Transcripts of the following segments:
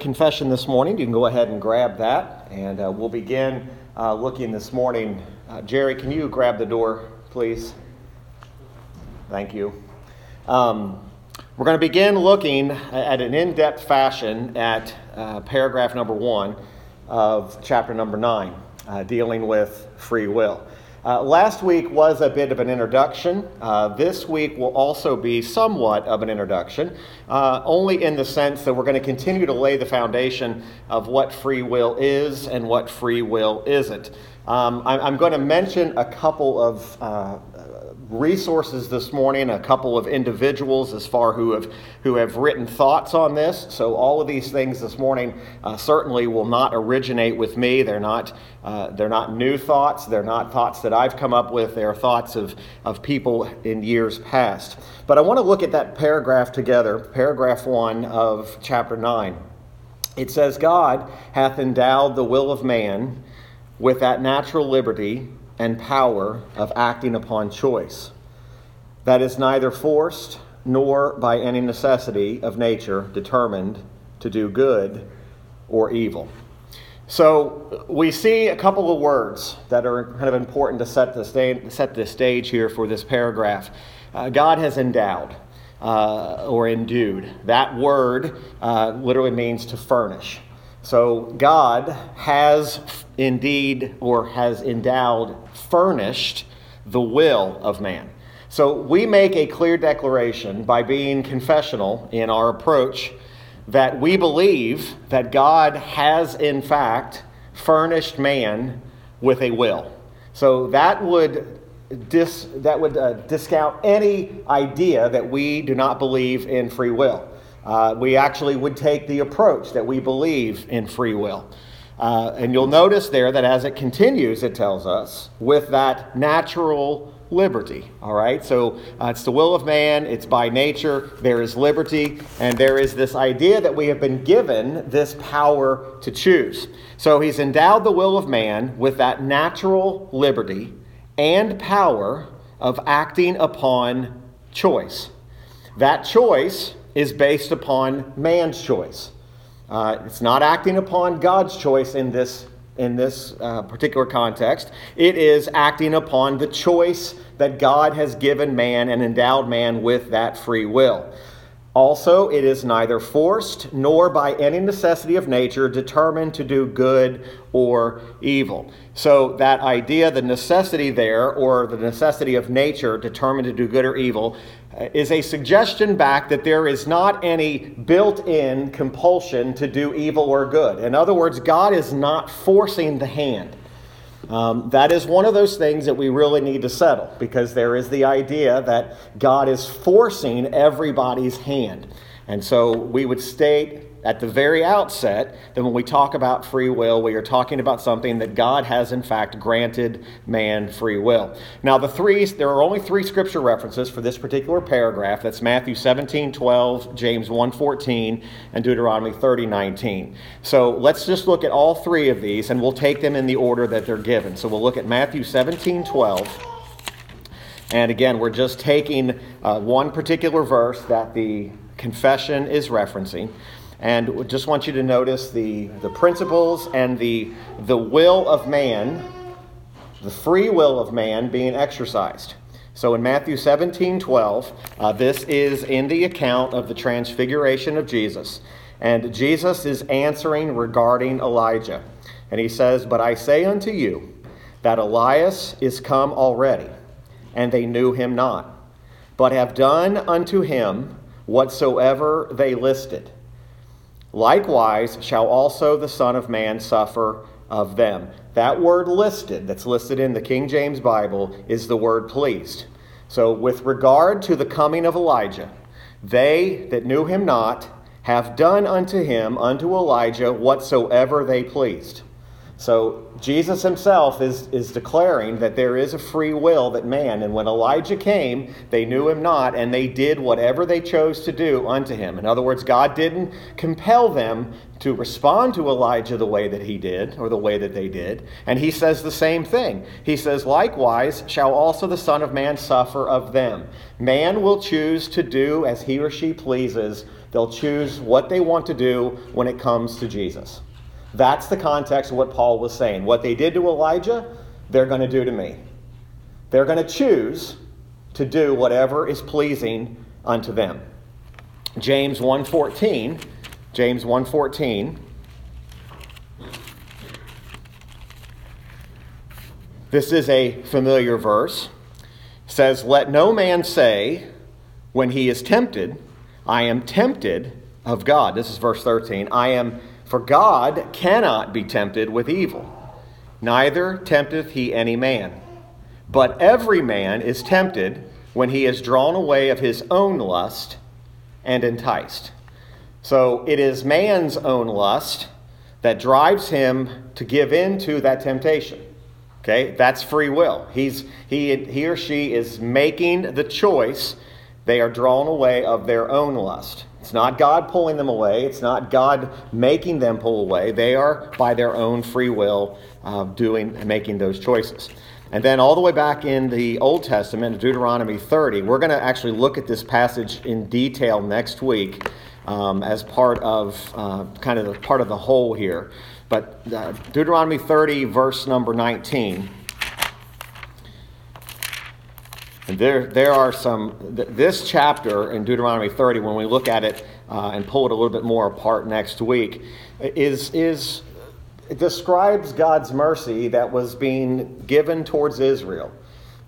confession this morning. You can go ahead and grab that, and uh, we'll begin uh, looking this morning. Uh, Jerry, can you grab the door, please? Thank you. Um, we're going to begin looking at an in depth fashion at uh, paragraph number one of chapter number nine, uh, dealing with free will. Uh, last week was a bit of an introduction. Uh, this week will also be somewhat of an introduction, uh, only in the sense that we're going to continue to lay the foundation of what free will is and what free will isn't. Um, I'm, going to mention a couple of uh, resources this morning, a couple of individuals as far who have who have written thoughts on this. So all of these things this morning uh, certainly will not originate with me. They're not uh, they're not new thoughts. They're not thoughts that I've come up with. They're thoughts of of people in years past. But I want to look at that paragraph together, paragraph one of chapter nine. It says, God hath endowed the will of man with that natural liberty and power of acting upon choice. That is neither forced nor by any necessity of nature determined to do good or evil. So we see a couple of words that are kind of important to set the, sta- set the stage here for this paragraph. Uh, God has endowed uh, or endued. That word uh, literally means to furnish. So God has endued or has endowed, furnished the will of man. So we make a clear declaration by being confessional in our approach that we believe that God has in fact furnished man with a will. So that would dis, that would uh, discount any idea that we do not believe in free will uh, we actually would take the approach that we believe in free will. Uh, and you'll notice there that as it continues, it tells us with that natural liberty. All right? So uh, it's the will of man, it's by nature, there is liberty, and there is this idea that we have been given this power to choose. So he's endowed the will of man with that natural liberty and power of acting upon choice. That choice is based upon man's choice. Uh, it's not acting upon God's choice in this, in this uh, particular context. It is acting upon the choice that God has given man and endowed man with that free will. Also, it is neither forced nor by any necessity of nature determined to do good or evil. So, that idea, the necessity there, or the necessity of nature determined to do good or evil, is a suggestion back that there is not any built in compulsion to do evil or good. In other words, God is not forcing the hand. Um, that is one of those things that we really need to settle because there is the idea that God is forcing everybody's hand. And so we would state at the very outset that when we talk about free will, we are talking about something that God has in fact granted man free will. Now, the three, there are only three scripture references for this particular paragraph. That's Matthew 17, 12, James 1, 14, and Deuteronomy 30, 19. So let's just look at all three of these and we'll take them in the order that they're given. So we'll look at Matthew 17, 12. And again, we're just taking uh, one particular verse that the confession is referencing. And just want you to notice the, the principles and the, the will of man, the free will of man being exercised. So in Matthew 17 12, uh, this is in the account of the transfiguration of Jesus. And Jesus is answering regarding Elijah. And he says, But I say unto you that Elias is come already, and they knew him not, but have done unto him whatsoever they listed. Likewise shall also the Son of Man suffer of them. That word listed, that's listed in the King James Bible, is the word pleased. So, with regard to the coming of Elijah, they that knew him not have done unto him, unto Elijah, whatsoever they pleased. So Jesus himself is, is declaring that there is a free will that man, and when Elijah came, they knew him not, and they did whatever they chose to do unto him. In other words, God didn't compel them to respond to Elijah the way that he did, or the way that they did. And he says the same thing. He says, Likewise shall also the Son of Man suffer of them. Man will choose to do as he or she pleases They'll choose what they want to do when it comes to Jesus. That's the context of what Paul was saying. What they did to Elijah, they're going to do to me. They're going to choose to do whatever is pleasing unto them. James 1:14, James 1:14 This is a familiar verse. It says, "Let no man say when he is tempted, I am tempted of God." This is verse 13. I am for God cannot be tempted with evil, neither tempteth he any man. But every man is tempted when he is drawn away of his own lust and enticed. So it is man's own lust that drives him to give in to that temptation. Okay, that's free will. He's, he, he or she is making the choice. They are drawn away of their own lust. It's not God pulling them away. It's not God making them pull away. They are by their own free will uh, doing making those choices. And then all the way back in the Old Testament, Deuteronomy 30, we're going to actually look at this passage in detail next week um, as part of uh, kind of the, part of the whole here. But uh, Deuteronomy 30, verse number 19. And there, there are some, this chapter in Deuteronomy 30, when we look at it uh, and pull it a little bit more apart next week, is, is it describes God's mercy that was being given towards Israel.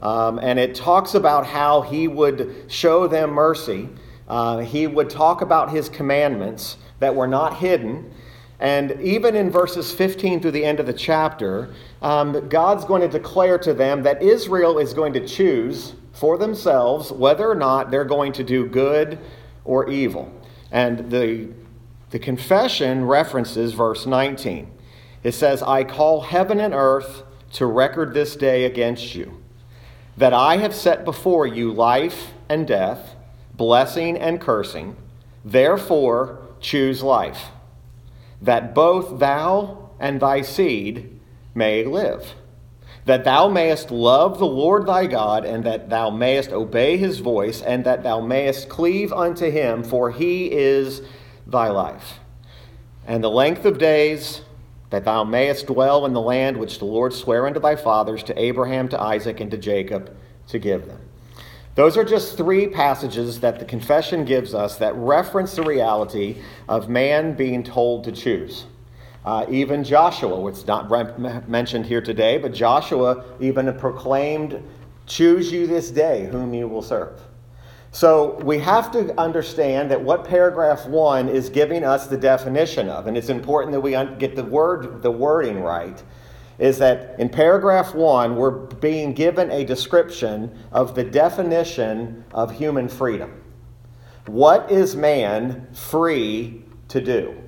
Um, and it talks about how he would show them mercy. Uh, he would talk about his commandments that were not hidden. And even in verses 15 through the end of the chapter, um, God's going to declare to them that Israel is going to choose for themselves whether or not they're going to do good or evil. And the, the confession references verse 19. It says, I call heaven and earth to record this day against you, that I have set before you life and death, blessing and cursing. Therefore, choose life, that both thou and thy seed may live that thou mayest love the Lord thy God, and that thou mayest obey his voice, and that thou mayest cleave unto him, for he is thy life. And the length of days, that thou mayest dwell in the land which the Lord sware unto thy fathers, to Abraham, to Isaac, and to Jacob, to give them. Those are just three passages that the confession gives us that reference the reality of man being told to choose. Uh, even Joshua, which is not mentioned here today, but Joshua even proclaimed, Choose you this day whom you will serve. So we have to understand that what paragraph one is giving us the definition of, and it's important that we get the word, the wording right, is that in paragraph one we're being given a description of the definition of human freedom. What is man free to do?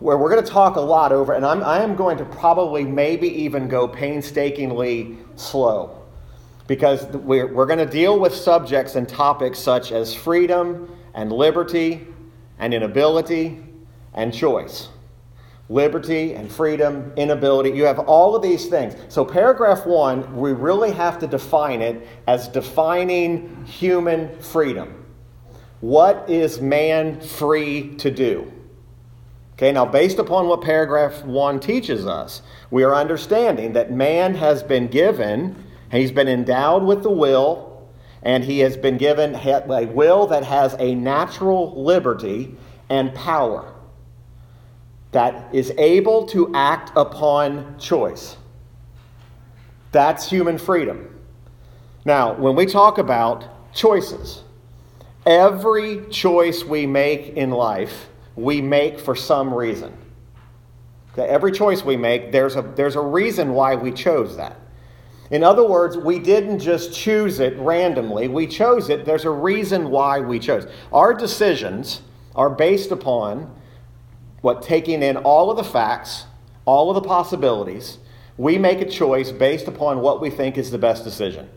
Where we're going to talk a lot over, and I'm, I am going to probably maybe even go painstakingly slow because we're, we're going to deal with subjects and topics such as freedom and liberty and inability and choice. Liberty and freedom, inability, you have all of these things. So, paragraph one, we really have to define it as defining human freedom. What is man free to do? Okay, now based upon what paragraph 1 teaches us, we are understanding that man has been given, he's been endowed with the will, and he has been given a will that has a natural liberty and power that is able to act upon choice. That's human freedom. Now, when we talk about choices, every choice we make in life we make for some reason. Every choice we make, there's a, there's a reason why we chose that. In other words, we didn't just choose it randomly. We chose it. There's a reason why we chose. Our decisions are based upon what taking in all of the facts, all of the possibilities. We make a choice based upon what we think is the best decision.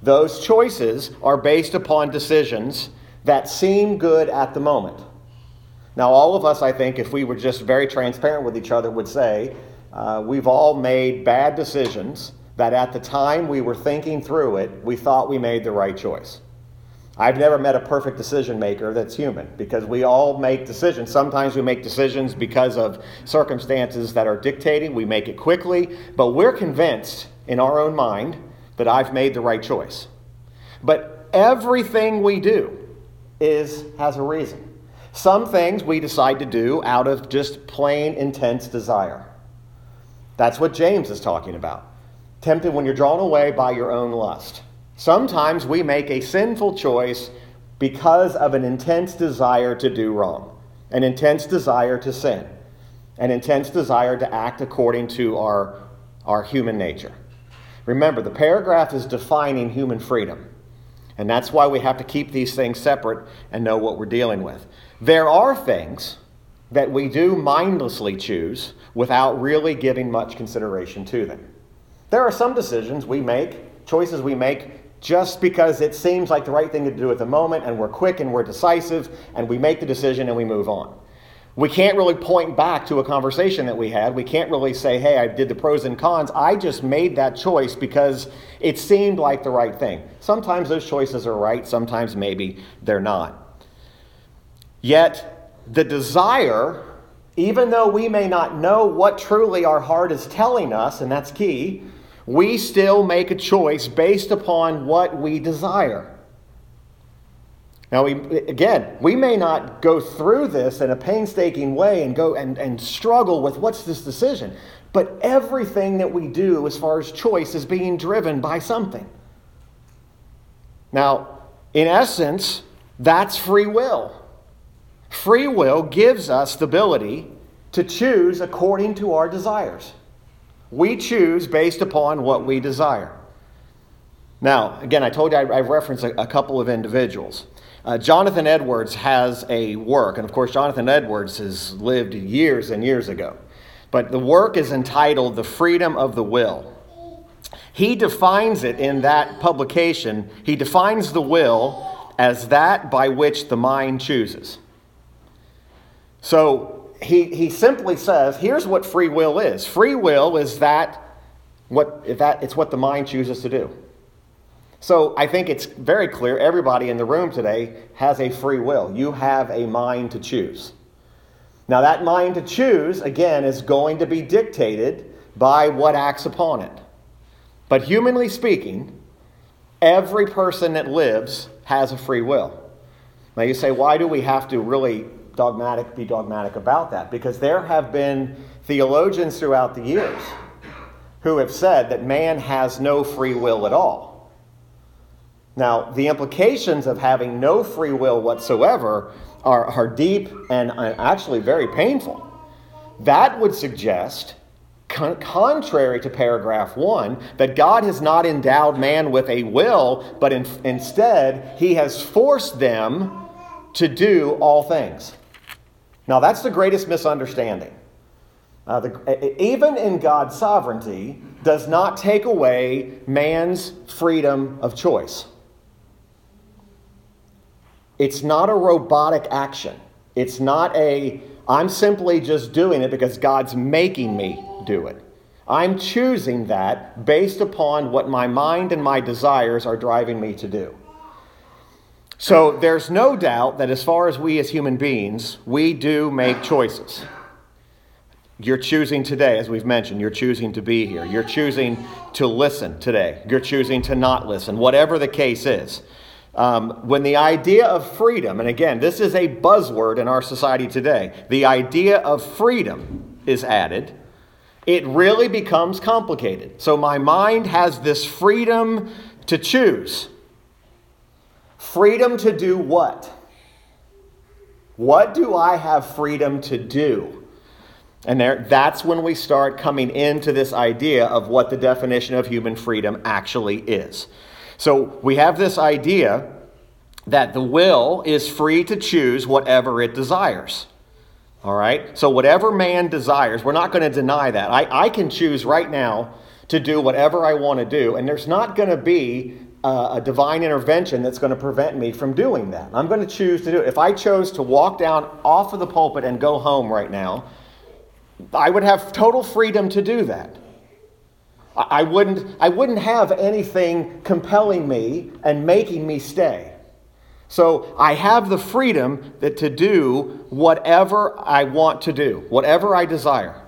Those choices are based upon decisions that seem good at the moment. Now, all of us, I think, if we were just very transparent with each other, would say uh, we've all made bad decisions that at the time we were thinking through it, we thought we made the right choice. I've never met a perfect decision maker that's human because we all make decisions. Sometimes we make decisions because of circumstances that are dictating. We make it quickly, but we're convinced in our own mind that I've made the right choice. But everything we do is has a reason. Some things we decide to do out of just plain intense desire. That's what James is talking about. Tempted when you're drawn away by your own lust. Sometimes we make a sinful choice because of an intense desire to do wrong, an intense desire to sin, an intense desire to act according to our, our human nature. Remember, the paragraph is defining human freedom. And that's why we have to keep these things separate and know what we're dealing with. There are things that we do mindlessly choose without really giving much consideration to them. There are some decisions we make, choices we make, just because it seems like the right thing to do at the moment, and we're quick and we're decisive, and we make the decision and we move on. We can't really point back to a conversation that we had. We can't really say, hey, I did the pros and cons. I just made that choice because it seemed like the right thing. Sometimes those choices are right, sometimes maybe they're not. Yet, the desire, even though we may not know what truly our heart is telling us, and that's key, we still make a choice based upon what we desire. Now, we, again, we may not go through this in a painstaking way and go and, and struggle with what's this decision, but everything that we do as far as choice is being driven by something. Now, in essence, that's free will. Free will gives us the ability to choose according to our desires. We choose based upon what we desire. Now, again, I told you I, have referenced a, a, couple of individuals. Uh, Jonathan Edwards has a work, and of course, Jonathan Edwards has lived years and years ago. But the work is entitled The Freedom of the Will. He defines it in that publication, he defines the will as that by which the mind chooses. So he, he simply says, here's what free will is. Free will is that what that it's what the mind chooses to do. So I think it's very clear everybody in the room today has a free will. You have a mind to choose. Now that mind to choose again is going to be dictated by what acts upon it. But humanly speaking, every person that lives has a free will. Now you say, why do we have to really dogmatic, be dogmatic about that because there have been theologians throughout the years who have said that man has no free will at all. Now, the implications of having no free will whatsoever are, are deep and actually very painful. That would suggest, con- contrary to paragraph one, that God has not endowed man with a will, but in, instead, he has forced them to do all things. Now, that's the greatest misunderstanding. Uh, the, even in God's sovereignty, does not take away man's freedom of choice. It's not a robotic action. It's not a, I'm simply just doing it because God's making me do it. I'm choosing that based upon what my mind and my desires are driving me to do. So there's no doubt that as far as we as human beings, we do make choices. You're choosing today, as we've mentioned, you're choosing to be here. You're choosing to listen today. You're choosing to not listen, whatever the case is. Um, when the idea of freedom, and again, this is a buzzword in our society today, the idea of freedom is added, it really becomes complicated. So my mind has this freedom to choose. Freedom to do what? What do I have freedom to do? And there, that's when we start coming into this idea of what the definition of human freedom actually is. So we have this idea that the will is free to choose whatever it desires. All right? So, whatever man desires, we're not going to deny that. I, I can choose right now to do whatever I want to do, and there's not going to be uh, a divine intervention that's going to prevent me from doing that. I'm going to choose to do it. If I chose to walk down off of the pulpit and go home right now, I would have total freedom to do that. I wouldn't, I wouldn't have anything compelling me and making me stay. So I have the freedom that to do whatever I want to do, whatever I desire.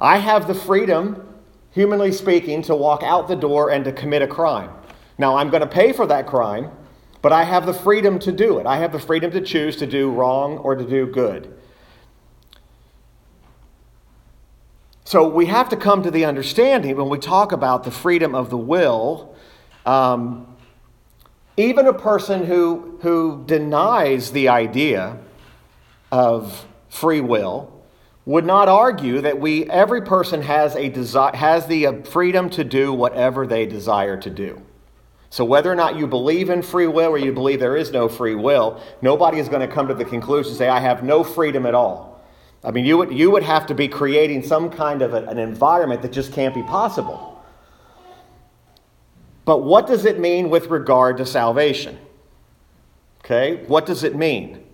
I have the freedom, humanly speaking, to walk out the door and to commit a crime. Now I'm going to pay for that crime, but I have the freedom to do it. I have the freedom to choose to do wrong or to do good. So we have to come to the understanding when we talk about the freedom of the will. Um, even a person who, who denies the idea of free will would not argue that we every person has a desire has the uh, freedom to do whatever they desire to do. So whether or not you believe in free will or you believe there is no free will, nobody is going to come to the conclusion say I have no freedom at all. I mean, you would, you would have to be creating some kind of a, an environment that just can't be possible. But what does it mean with regard to salvation? Okay, what does it mean?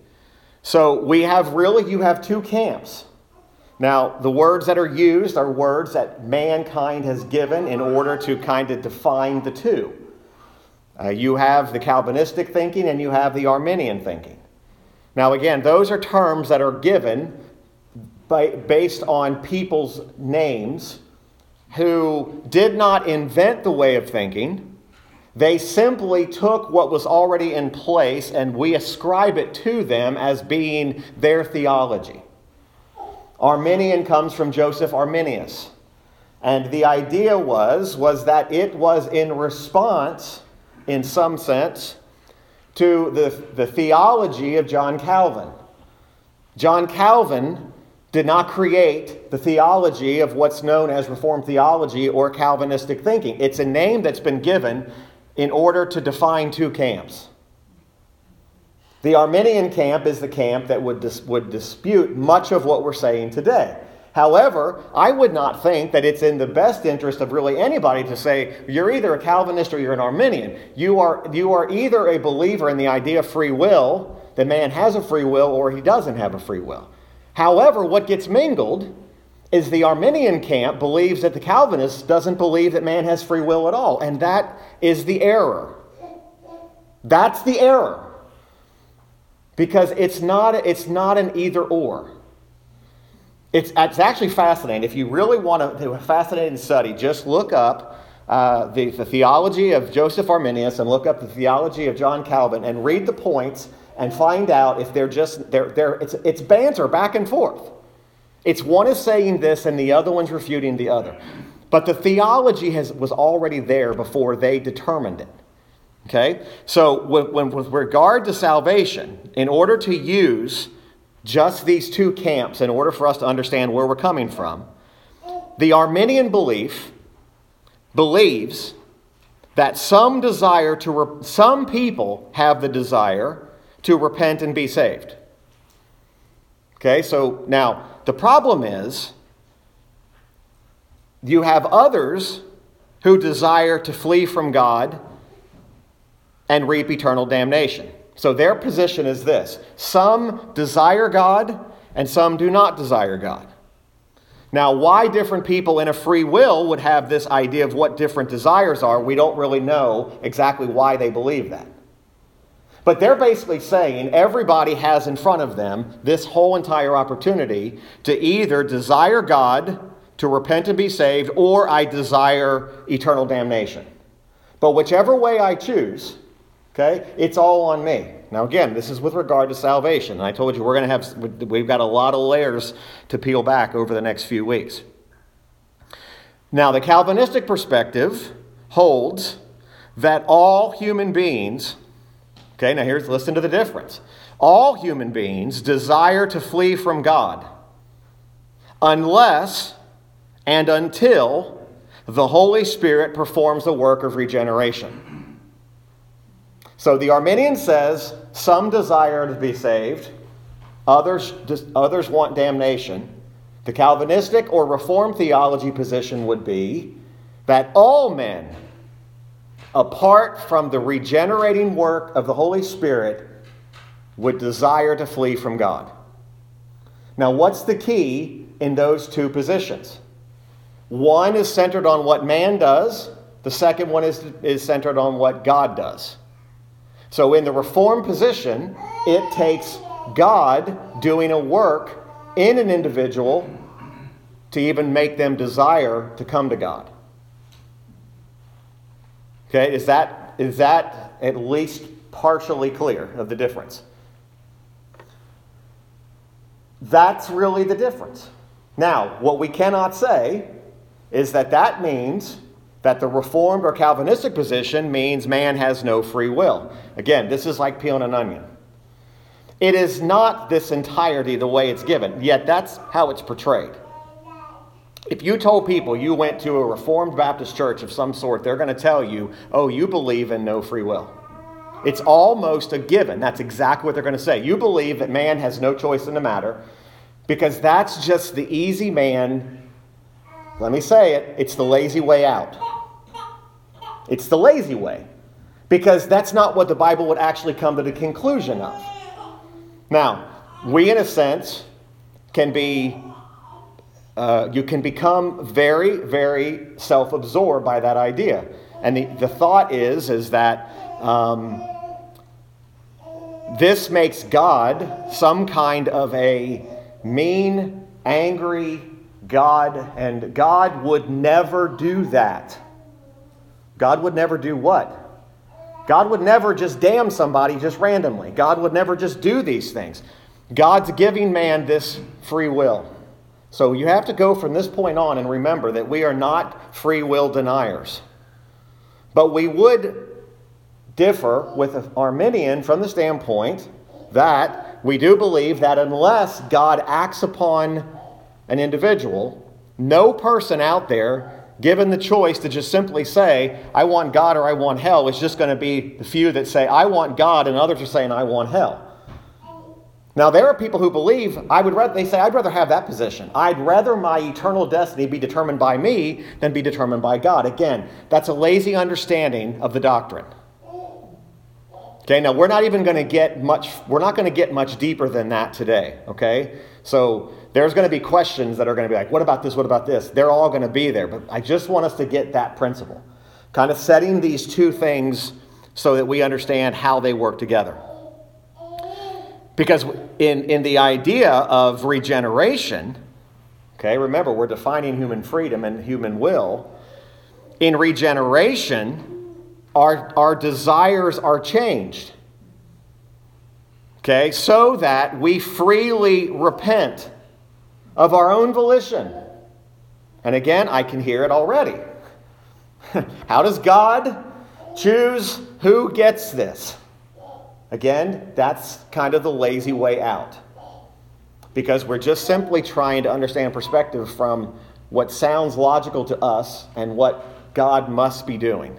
So we have really, you have two camps. Now, the words that are used are words that mankind has given in order to kind of define the two. Uh, you have the Calvinistic thinking and you have the Arminian thinking. Now, again, those are terms that are given by, based on people's names who did not invent the way of thinking. They simply took what was already in place and we ascribe it to them as being their theology. Arminian comes from Joseph Arminius. And the idea was, was that it was in response, in some sense, to the, the theology of John Calvin. John Calvin did not create the theology of what's known as Reformed theology or Calvinistic thinking. It's a name that's been given in order to define two camps. The Arminian camp is the camp that would, dis- would dispute much of what we're saying today. However, I would not think that it's in the best interest of really anybody to say you're either a Calvinist or you're an Arminian. You are, you are either a believer in the idea of free will, that man has a free will, or he doesn't have a free will. However, what gets mingled is the Arminian camp believes that the Calvinist doesn't believe that man has free will at all, and that is the error. That's the error. Because it's not, it's not an either or. It's, it's actually fascinating. If you really want to do a fascinating study, just look up uh, the, the theology of Joseph Arminius and look up the theology of John Calvin and read the points and find out if they're just they're, they're it's, it's banter back and forth. It's one is saying this and the other one's refuting the other. But the theology has, was already there before they determined it. Okay? So when, when, with regard to salvation in order to use just these two camps in order for us to understand where we're coming from the arminian belief believes that some desire to re- some people have the desire to repent and be saved. Okay, so now the problem is you have others who desire to flee from God and reap eternal damnation. So their position is this some desire God and some do not desire God. Now, why different people in a free will would have this idea of what different desires are, we don't really know exactly why they believe that. But they're basically saying everybody has in front of them this whole entire opportunity to either desire God, to repent and be saved, or I desire eternal damnation. But whichever way I choose, okay, it's all on me. Now, again, this is with regard to salvation. I told you we're going to have, we've got a lot of layers to peel back over the next few weeks. Now, the Calvinistic perspective holds that all human beings Okay, now here's listen to the difference. All human beings desire to flee from God unless and until the Holy Spirit performs the work of regeneration. So the Arminian says some desire to be saved, others, others want damnation. The Calvinistic or Reformed theology position would be that all men apart from the regenerating work of the Holy Spirit, would desire to flee from God. Now, what's the key in those two positions? One is centered on what man does, the second one is, is centered on what God does. So, in the Reformed position, it takes God doing a work in an individual to even make them desire to come to God. Okay, is that, is that at least partially clear of the difference? That's really the difference. Now, what we cannot say is that that means that the Reformed or Calvinistic position means man has no free will. Again, this is like peeling an onion. It is not this entirety the way it's given, yet that's how it's portrayed. If you told people you went to a Reformed Baptist church of some sort, they're going to tell you, oh, you believe in no free will. It's almost a given. That's exactly what they're going to say. You believe that man has no choice in the matter because that's just the easy man. Let me say it it's the lazy way out. It's the lazy way because that's not what the Bible would actually come to the conclusion of. Now, we, in a sense, can be uh, you can become very, very self absorbed by that idea. And the, the thought is, is that um, this makes God some kind of a mean, angry God, and God would never do that. God would never do what? God would never just damn somebody just randomly. God would never just do these things. God's giving man this free will. So you have to go from this point on and remember that we are not free will deniers. But we would differ with Arminian from the standpoint that we do believe that unless God acts upon an individual, no person out there given the choice to just simply say, I want God or I want hell, is just going to be the few that say, I want God, and others are saying, I want hell. Now, there are people who believe, I would rather, they say, I'd rather have that position. I'd rather my eternal destiny be determined by me than be determined by God. Again, that's a lazy understanding of the doctrine. Okay, now we're not even going to get much, we're not going to get much deeper than that today. Okay, so there's going to be questions that are going to be like, what about this? What about this? They're all going to be there. But I just want us to get that principle, kind of setting these two things so that we understand how they work together. Because in, in the idea of regeneration, okay, remember we're defining human freedom and human will. In regeneration, our, our desires are changed. Okay, so that we freely repent of our own volition. And again, I can hear it already. How does God choose who gets this? Again, that's kind of the lazy way out. Because we're just simply trying to understand perspective from what sounds logical to us and what God must be doing.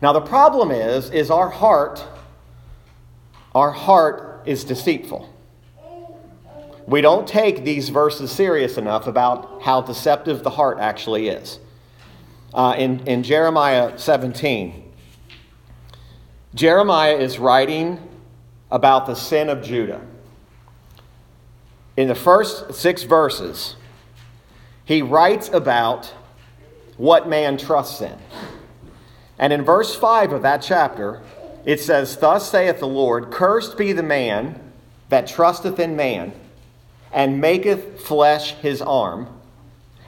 Now the problem is is our heart our heart is deceitful. We don't take these verses serious enough about how deceptive the heart actually is. Uh, in, in Jeremiah 17, Jeremiah is writing about the sin of Judah. In the first six verses, he writes about what man trusts in. And in verse 5 of that chapter, it says, Thus saith the Lord, Cursed be the man that trusteth in man, and maketh flesh his arm,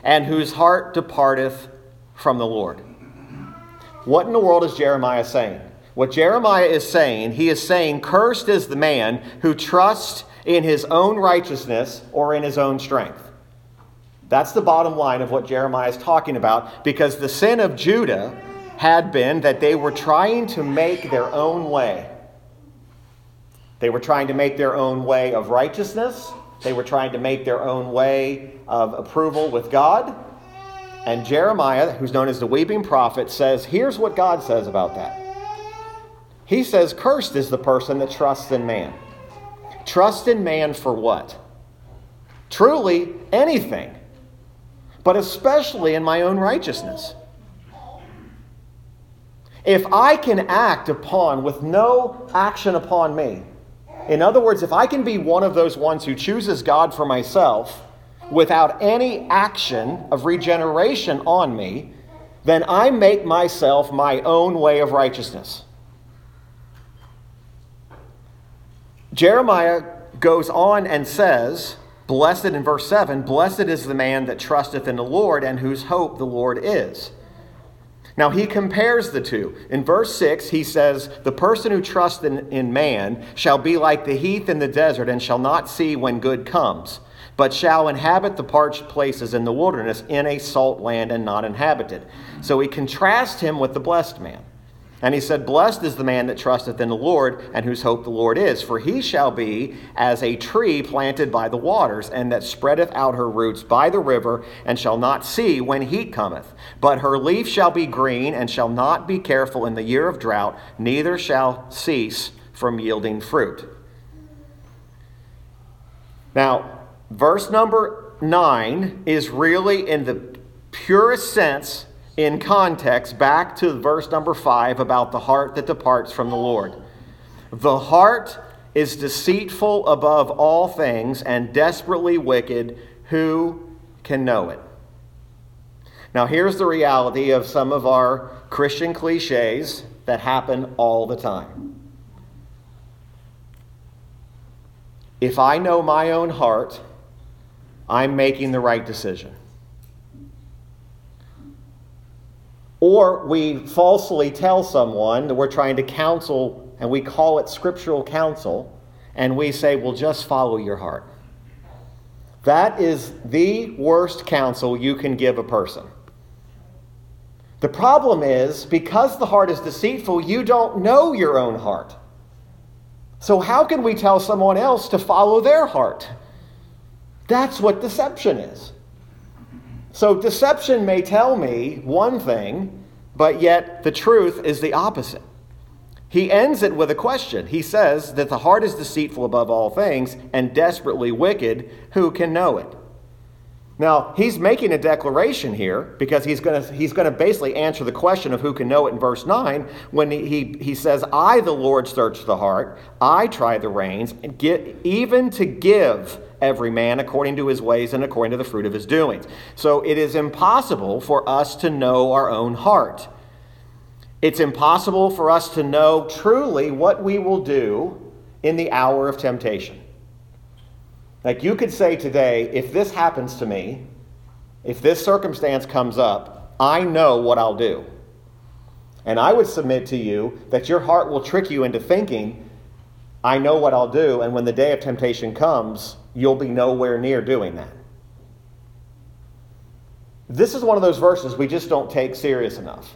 and whose heart departeth from the Lord. What in the world is Jeremiah saying? What Jeremiah is saying, he is saying, Cursed is the man who trusts in his own righteousness or in his own strength. That's the bottom line of what Jeremiah is talking about because the sin of Judah had been that they were trying to make their own way. They were trying to make their own way of righteousness. They were trying to make their own way of approval with God. And Jeremiah, who's known as the weeping prophet, says, Here's what God says about that. He says, Cursed is the person that trusts in man. Trust in man for what? Truly, anything, but especially in my own righteousness. If I can act upon with no action upon me, in other words, if I can be one of those ones who chooses God for myself without any action of regeneration on me, then I make myself my own way of righteousness. Jeremiah goes on and says, Blessed in verse 7 Blessed is the man that trusteth in the Lord and whose hope the Lord is. Now he compares the two. In verse 6, he says, The person who trusts in, in, man shall be like the heath in the desert and shall not see when good comes, but shall inhabit the parched places in the wilderness in a salt land and not inhabited. So he contrasts him with the blessed man. And he said, Blessed is the man that trusteth in the Lord, and whose hope the Lord is. For he shall be as a tree planted by the waters, and that spreadeth out her roots by the river, and shall not see when heat cometh. But her leaf shall be green, and shall not be careful in the year of drought, neither shall cease from yielding fruit. Now, verse number 9 is really, in the purest sense, in context back to verse number five about the heart that departs from the Lord. The heart is deceitful above all things and desperately wicked. Who can know it? Now, here's the reality of some of our Christian cliches that happen all the time. If I know my own heart, I'm making the right decision. Or we falsely tell someone that we're trying to counsel, and we call it scriptural counsel, and we say, well, just follow your heart. That is the worst counsel you can give a person. The problem is, because the heart is deceitful, you don't know your own heart. So, how can we tell someone else to follow their heart? That's what deception is. So deception may tell me one thing, but yet the truth is the opposite. He ends it with a question. He says that the heart is deceitful above all things and desperately wicked. Who can know it? Now, he's making a declaration here because he's going to he's going to basically answer the question of who can know it in verse 9 when he, he, he says, I, the Lord, search the heart, I try the reins, and get, even to give every man according to his ways and according to the fruit of his doings. So it is impossible for us to know our own heart. It's impossible for us to know truly what we will do in the hour of temptation. Like you could say today, if this happens to me, if this circumstance comes up, I know what I'll do. And I would submit to you that your heart will trick you into thinking, I know what I'll do, and when the day of temptation comes, you'll be nowhere near doing that. This is one of those verses we just don't take serious enough.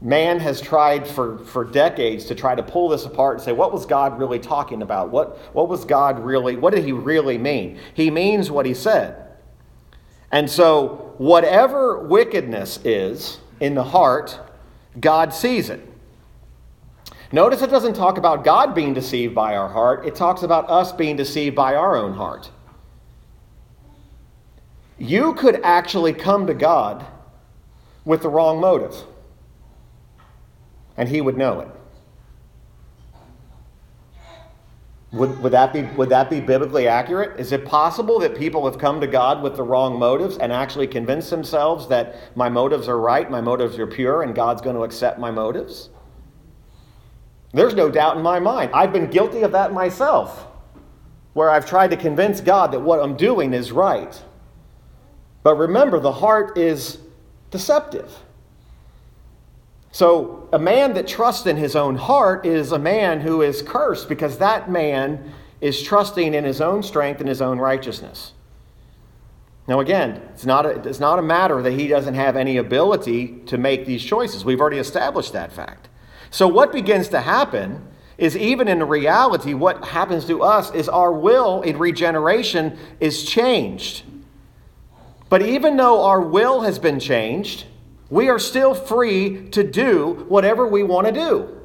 Man has tried for, for decades to try to pull this apart and say, what was God really talking about? What, what was God really, what did he really mean? He means what he said. And so, whatever wickedness is in the heart, God sees it. Notice it doesn't talk about God being deceived by our heart, it talks about us being deceived by our own heart. You could actually come to God with the wrong motive, and He would know it. Would, would, that be, would that be biblically accurate? Is it possible that people have come to God with the wrong motives and actually convinced themselves that my motives are right, my motives are pure, and God's going to accept my motives? There's no doubt in my mind. I've been guilty of that myself, where I've tried to convince God that what I'm doing is right. But remember, the heart is deceptive. So, a man that trusts in his own heart is a man who is cursed because that man is trusting in his own strength and his own righteousness. Now, again, it's not, a, it's not a matter that he doesn't have any ability to make these choices. We've already established that fact. So, what begins to happen is even in reality, what happens to us is our will in regeneration is changed. But even though our will has been changed, we are still free to do whatever we want to do.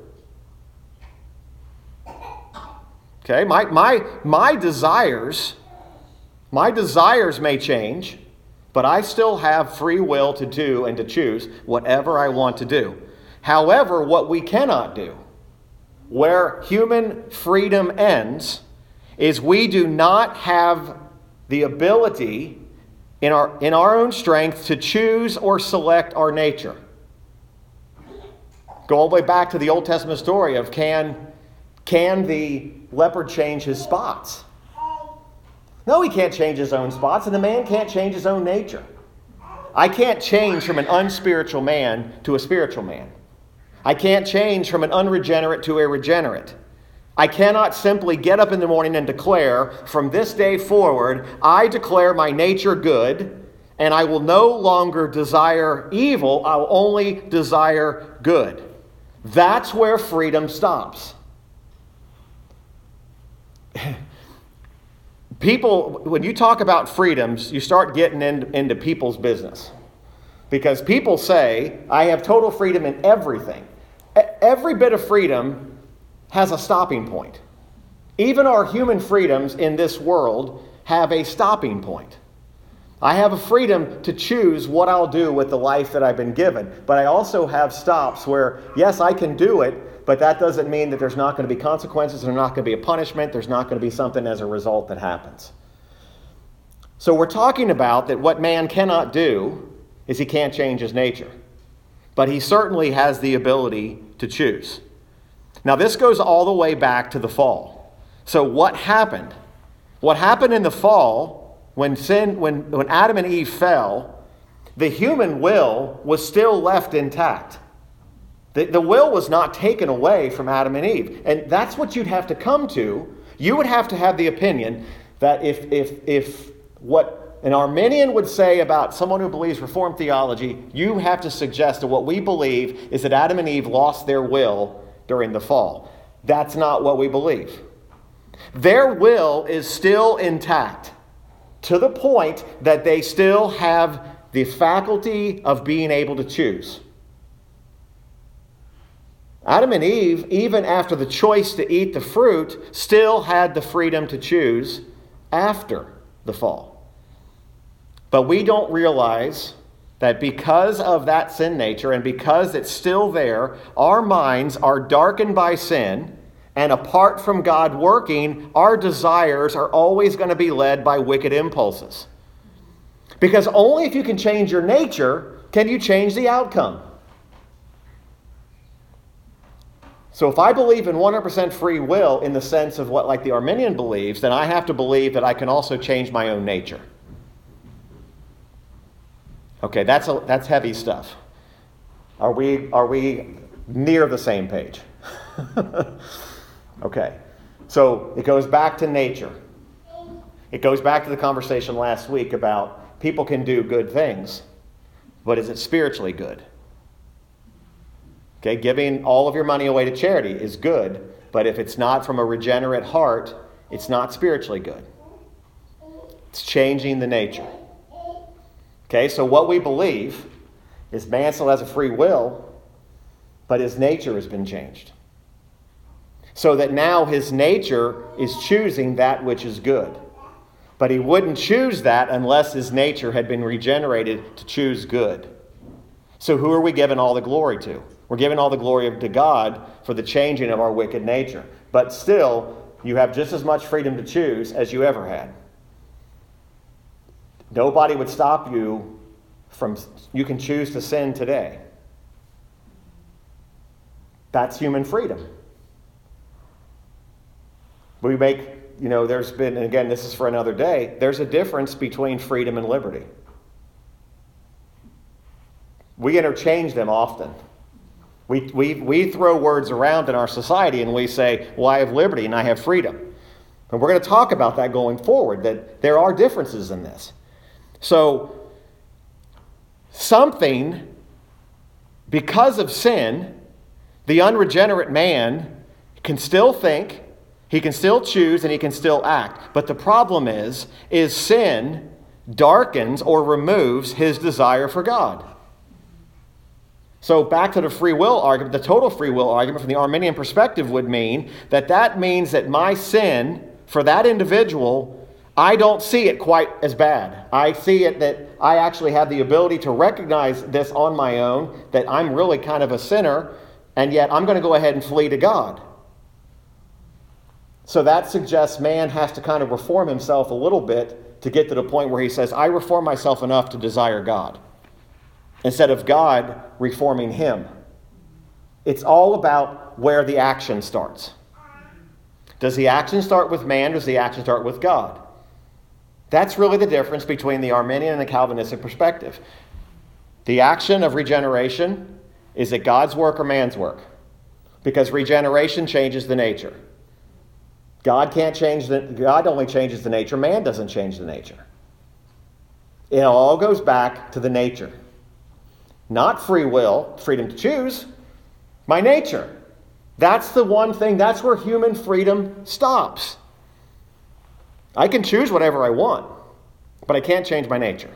Okay, my, my, my desires, my desires may change, but I still have free will to do and to choose whatever I want to do. However, what we cannot do, where human freedom ends, is we do not have the ability in our, in our own strength to choose or select our nature. Go all the way back to the Old Testament story of can, Can the leopard change his spots? No, he can't change his own spots, and the man can't change his own nature. I can't change from an unspiritual man to a spiritual man. I can't change from an unregenerate to a regenerate. I cannot simply get up in the morning and declare, from this day forward, I declare my nature good, and I will no longer desire evil, I will only desire good. That's where freedom stops. People, when you talk about freedoms, you start getting in, into people's business. Because people say, I have total freedom in everything. Every bit of freedom has a stopping point. Even our human freedoms in this world have a stopping point. I have a freedom to choose what I'll do with the life that I've been given, but I also have stops where, yes, I can do it, but that doesn't mean that there's not going to be consequences, there's not going to be a punishment, there's not going to be something as a result that happens. So we're talking about that what man cannot do is he can't change his nature, but he certainly has the ability to choose. Now, this goes all the way back to the fall. So, what happened? What happened in the fall when sin, when, when Adam and Eve fell, the human will was still left intact. The, the will was not taken away from Adam and Eve. And that's what you'd have to come to. You would have to have the opinion that if, if, if what an Arminian would say about someone who believes Reformed theology, you have to suggest that what we believe is that Adam and Eve lost their will during the fall. That's not what we believe. Their will is still intact to the point that they still have the faculty of being able to choose. Adam and Eve, even after the choice to eat the fruit, still had the freedom to choose after the fall. But we don't realize that because of that sin nature and because it's still there, our minds are darkened by sin. And apart from God working, our desires are always going to be led by wicked impulses. Because only if you can change your nature can you change the outcome. So if I believe in 100% free will in the sense of what like the Arminian believes, then I have to believe that I can also change my own nature. Okay, that's, a, that's heavy stuff. Are we, are we near the same page? okay, so it goes back to nature. It goes back to the conversation last week about people can do good things, but is it spiritually good? Okay, giving all of your money away to charity is good, but if it's not from a regenerate heart, it's not spiritually good. It's changing the nature. Okay, so what we believe is man still has a free will, but his nature has been changed. So that now his nature is choosing that which is good. But he wouldn't choose that unless his nature had been regenerated to choose good. So who are we giving all the glory to? We're giving all the glory to God for the changing of our wicked nature. But still, you have just as much freedom to choose as you ever had. Nobody would stop you from, you can choose to sin today. That's human freedom. We make, you know, there's been, and again, this is for another day, there's a difference between freedom and liberty. We interchange them often. We, we, we throw words around in our society and we say, well, I have liberty and I have freedom. And we're going to talk about that going forward, that there are differences in this. So, something, because of sin, the unregenerate man can still think, he can still choose, and he can still act. But the problem is, is sin darkens or removes his desire for God. So back to the free will argument, the total free will argument from the Arminian perspective would mean that that means that my sin for that individual I don't see it quite as bad. I see it that I actually have the ability to recognize this on my own, that I'm really kind of a sinner, and yet I'm going to go ahead and flee to God. So that suggests man has to kind of reform himself a little bit to get to the point where he says, I reform myself enough to desire God, instead of God reforming him. It's all about where the action starts. Does the action start with man? Does the action start with God? That's really the difference between the Arminian and the Calvinistic perspective. The action of regeneration is it God's work or man's work? Because regeneration changes the nature. God can't change the God only changes the nature, man doesn't change the nature. It all goes back to the nature. Not free will, freedom to choose, my nature. That's the one thing, that's where human freedom stops. I can choose whatever I want, but I can't change my nature.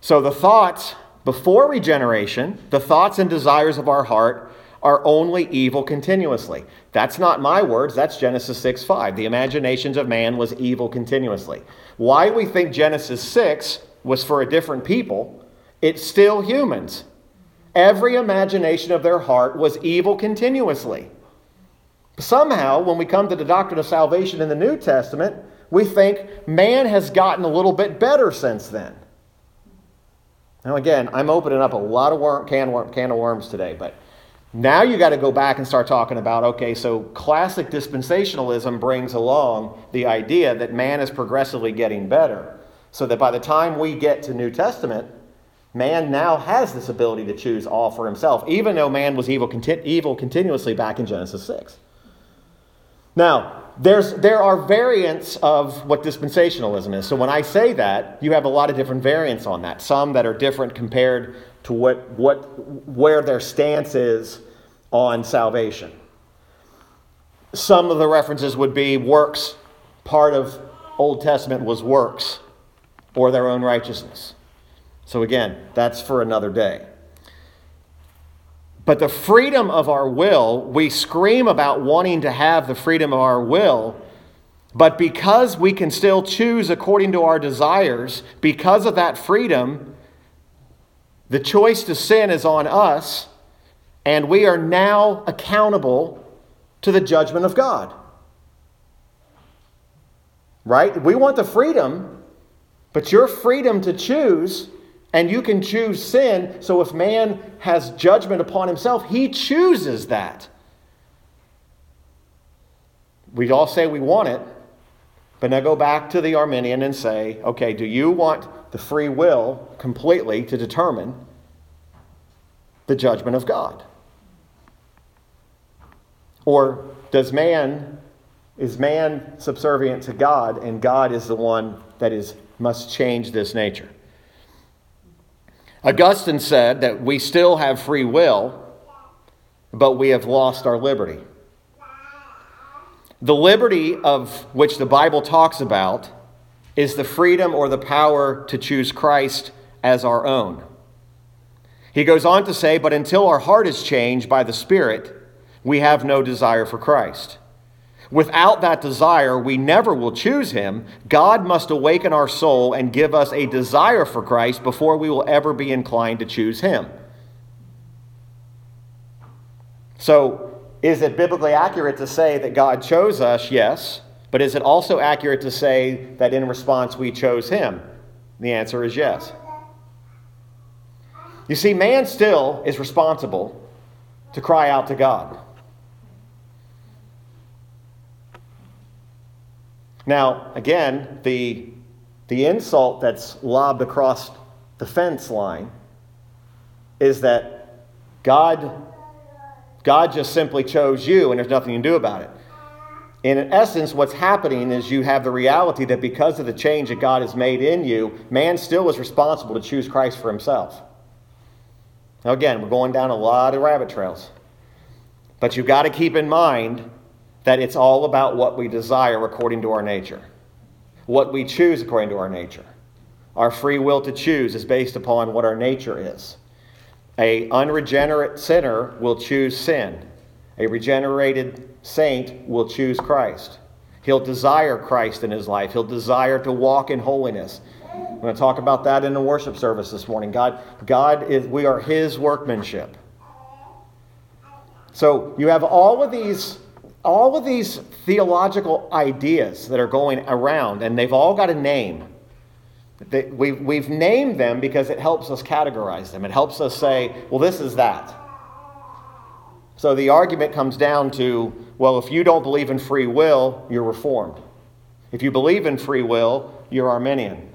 So the thoughts before regeneration, the thoughts and desires of our heart are only evil continuously. That's not my words, that's Genesis 6 5. The imaginations of man was evil continuously. Why we think Genesis 6 was for a different people, it's still humans. Every imagination of their heart was evil continuously. Somehow, when we come to the doctrine of salvation in the New Testament, we think man has gotten a little bit better since then. Now, again, I'm opening up a lot of worm, can, worm, can of worms today, but now you got to go back and start talking about okay, so classic dispensationalism brings along the idea that man is progressively getting better. So that by the time we get to New Testament, man now has this ability to choose all for himself, even though man was evil, evil continuously back in Genesis 6. Now, there's, there are variants of what dispensationalism is. So when I say that, you have a lot of different variants on that. Some that are different compared to what, what, where their stance is on salvation. Some of the references would be works. Part of Old Testament was works or their own righteousness. So again, that's for another day. But the freedom of our will, we scream about wanting to have the freedom of our will, but because we can still choose according to our desires, because of that freedom, the choice to sin is on us, and we are now accountable to the judgment of God. Right? We want the freedom, but your freedom to choose and you can choose sin. So if man has judgment upon himself, he chooses that. We all say we want it, but now go back to the Arminian and say, okay, do you want the free will completely to determine the judgment of God? Or does man is man subservient to God and God is the one that is must change this nature? Augustine said that we still have free will, but we have lost our liberty. The liberty of which the Bible talks about is the freedom or the power to choose Christ as our own. He goes on to say, But until our heart is changed by the Spirit, we have no desire for Christ. Without that desire, we never will choose him. God must awaken our soul and give us a desire for Christ before we will ever be inclined to choose him. So, is it biblically accurate to say that God chose us? Yes. But is it also accurate to say that in response we chose him? The answer is yes. You see, man still is responsible to cry out to God. Now, again, the, the insult that's lobbed across the fence line is that God, God just simply chose you and there's nothing you can do about it. in essence, what's happening is you have the reality that because of the change that God has made in you, man still is responsible to choose Christ for himself. Now, again, we're going down a lot of rabbit trails. But you've got to keep in mind that it's all about what we desire according to our nature, what we choose according to our nature. Our free will to choose is based upon what our nature is. A unregenerate sinner will choose sin. A regenerated saint will choose Christ. He'll desire Christ in his life. He'll desire to walk in holiness. I'm going to talk about that in the worship service this morning. God, God is we are his workmanship. So you have all of these all of these theological ideas that are going around, and they've all got a name. We've, we've named them because it helps us categorize them. It helps us say, well, this is that. So the argument comes down to well, if you don't believe in free will, you're reformed. If you believe in free will, you're Arminian.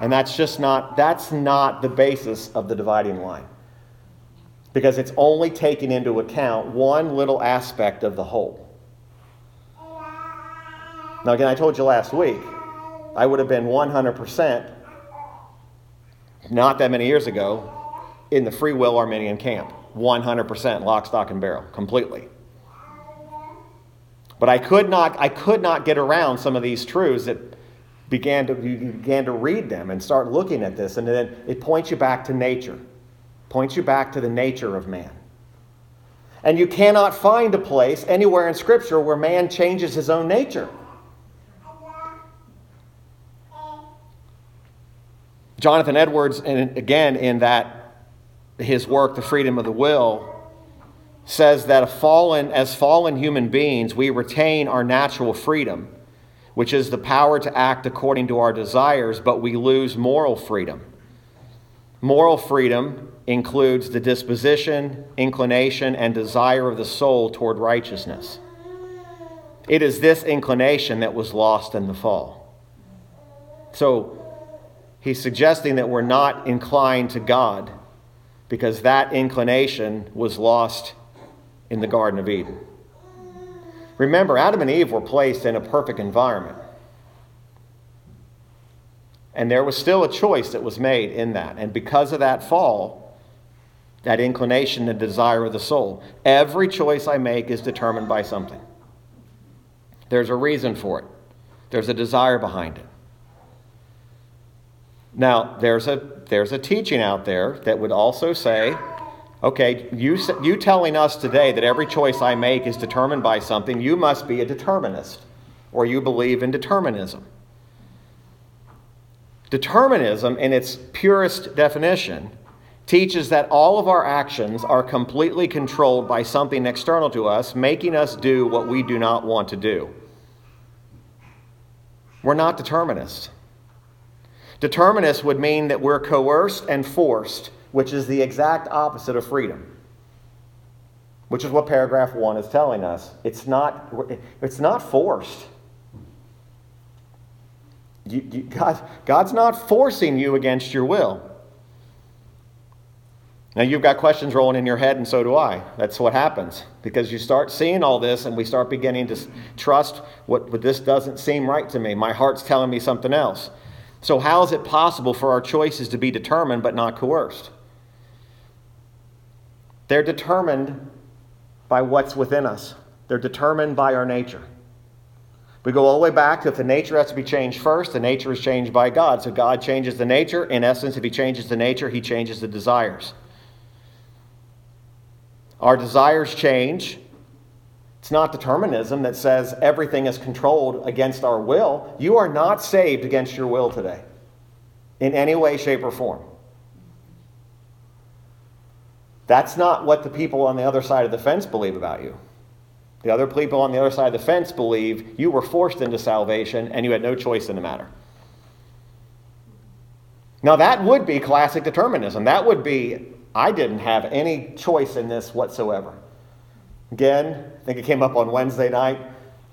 And that's just not that's not the basis of the dividing line. Because it's only taking into account one little aspect of the whole. Now again, I told you last week, I would have been 100% not that many years ago in the free will Arminian camp. 100% lock, stock, and barrel, completely. But I could not, I could not get around some of these truths that began to, you began to read them and start looking at this, and then it points you back to nature, points you back to the nature of man. And you cannot find a place anywhere in Scripture where man changes his own nature. Jonathan Edwards, and again in that his work, The Freedom of the Will, says that fallen, as fallen human beings, we retain our natural freedom, which is the power to act according to our desires, but we lose moral freedom. Moral freedom includes the disposition, inclination, and desire of the soul toward righteousness. It is this inclination that was lost in the fall. So he's suggesting that we're not inclined to God because that inclination was lost in the Garden of Eden. Remember, Adam and Eve were placed in a perfect environment. And there was still a choice that was made in that. And because of that fall, that inclination and desire of the soul, every choice I make is determined by something. There's a reason for it, there's a desire behind it. Now, there's a, there's a teaching out there that would also say, okay, you, you telling us today that every choice I make is determined by something, you must be a determinist, or you believe in determinism. Determinism, in its purest definition, teaches that all of our actions are completely controlled by something external to us, making us do what we do not want to do. We're not determinists. Determinist would mean that we're coerced and forced, which is the exact opposite of freedom. Which is what paragraph 1 is telling us. It's not, it's not forced. You, you, God, God's not forcing you against your will. Now, you've got questions rolling in your head, and so do I. That's what happens. Because you start seeing all this, and we start beginning to trust what, what this doesn't seem right to me. My heart's telling me something else. So, how is it possible for our choices to be determined but not coerced? They're determined by what's within us, they're determined by our nature. We go all the way back to if the nature has to be changed first, the nature is changed by God. So God changes the nature. In essence, if He changes the nature, He changes the desires. Our desires change it's not determinism that says everything is controlled against our will. You are not saved against your will today in any way, shape, or form. That's not what the people on the other side of the fence believe about you. The other people on the other side of the fence believe you were forced into salvation and you had no choice in the matter. Now, that would be classic determinism. That would be, I didn't have any choice in this whatsoever. Again, I think it came up on Wednesday night,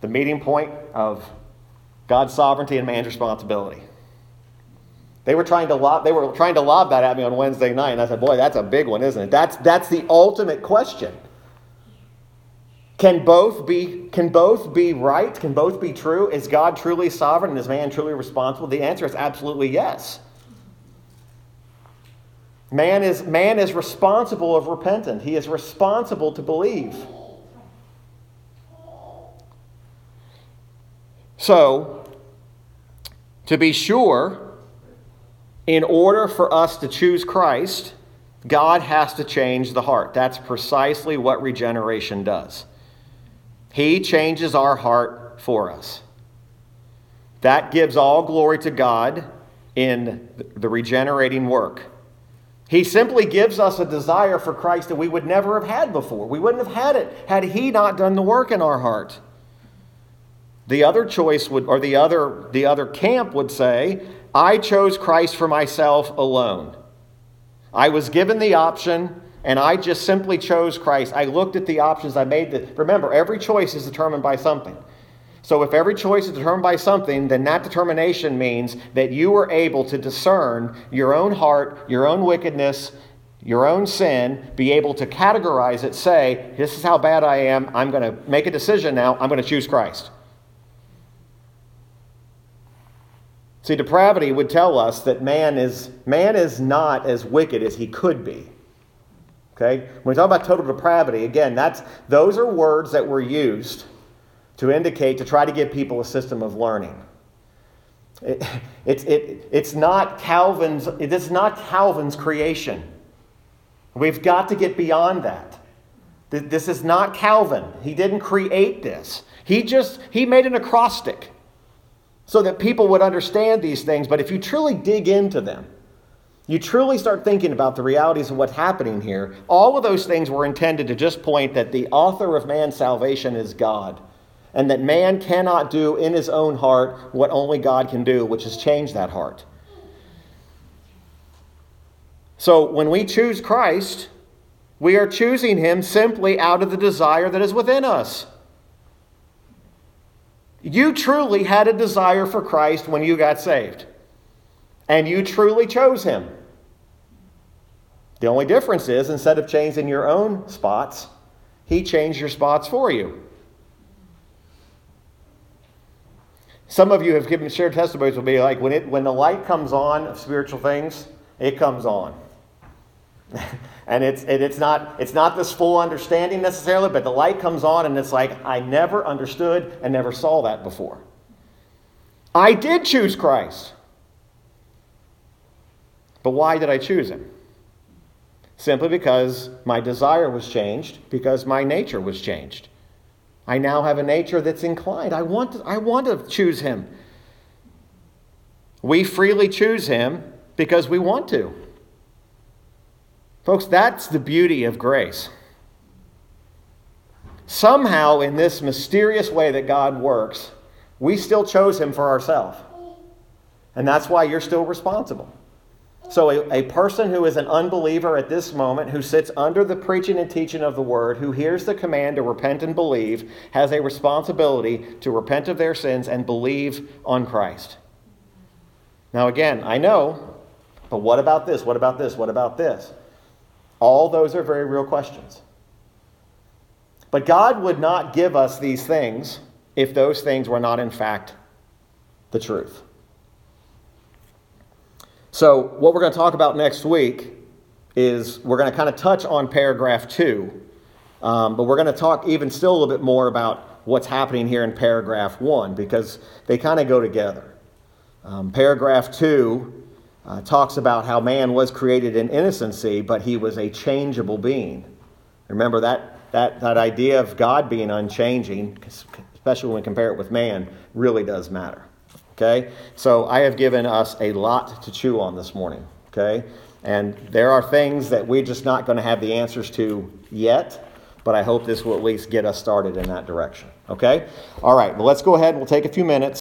the meeting point of God's sovereignty and man's responsibility. They were trying to lob, they were trying to lob that at me on Wednesday night, and I said, "Boy, that's a big one, isn't it? That's that's the ultimate question. Can both be can both be right? Can both be true? Is God truly sovereign and is man truly responsible? The answer is absolutely yes. Man is man is responsible of repentant. He is responsible to believe. So, to be sure, in order for us to choose Christ, God has to change the heart. That's precisely what regeneration does. He changes our heart for us. That gives all glory to God in the regenerating work. He simply gives us a desire for Christ that we would never have had before. We wouldn't have had it had He not done the work in our heart. The other choice would, or the other, the other camp would say, I chose Christ for myself alone. I was given the option and I just simply chose Christ. I looked at the options I made. The, remember, every choice is determined by something. So if every choice is determined by something, then that determination means that you were able to discern your own heart, your own wickedness, your own sin, be able to categorize it, say, this is how bad I am. I'm going to make a decision now. I'm going to choose Christ. See, depravity would tell us that man is, man is not as wicked as he could be. Okay? When we talk about total depravity, again, that's, those are words that were used to indicate, to try to give people a system of learning. It, it, it, it's not Calvin's, it is not Calvin's creation. We've got to get beyond that. This is not Calvin. He didn't create this. He just he made an acrostic so that people would understand these things, but if you truly dig into them, you truly start thinking about the realities of what's happening here, all of those things were intended to just point that the author of man's salvation is God and that man cannot do in his own heart what only God can do, which is change that heart. So when we choose Christ, we are choosing him simply out of the desire that is within us. You truly had a desire for Christ when you got saved, and you truly chose him. The only difference is instead of changing your own spots, he changed your spots for you. Some of you have given shared testimonies will be like when it when the light comes on of spiritual things, it comes on. and it's it, it's not it's not this full understanding necessarily, but the light comes on and it's like I never understood and never saw that before. I did choose Christ. But why did I choose him? Simply because my desire was changed, because my nature was changed. I now have a nature that's inclined. I want to, I want to choose him. We freely choose him because we want to. Folks, that's the beauty of grace. Somehow, in this mysterious way that God works, we still chose him for ourselves. And that's why you're still responsible. So, a, a person who is an unbeliever at this moment, who sits under the preaching and teaching of the word, who hears the command to repent and believe, has a responsibility to repent of their sins and believe on Christ. Now, again, I know, but what about this? What about this? What about this? All those are very real questions. But God would not give us these things if those things were not, in fact, the truth. So, what we're going to talk about next week is we're going to kind of touch on paragraph two, um, but we're going to talk even still a little bit more about what's happening here in paragraph one because they kind of go together. Um, paragraph two uh, talks about how man was created in innocency, but he was a changeable being. Remember that, that, that idea of God being unchanging, especially when compare it with man, really does matter. Okay? So I have given us a lot to chew on this morning. Okay? And there are things that we're just not going to have the answers to yet, but I hope this will at least get us started in that direction. Okay? All right, well, let's go ahead and we'll take a few minutes.